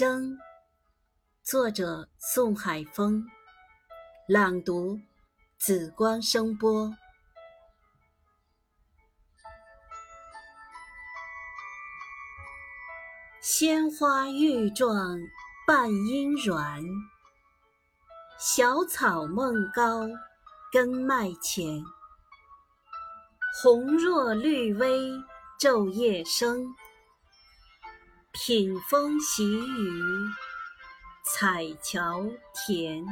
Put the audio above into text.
生，作者宋海峰，朗读紫光声波。鲜花欲壮半阴软，小草梦高根脉浅。红若绿微昼夜生。品风习雨，彩桥甜。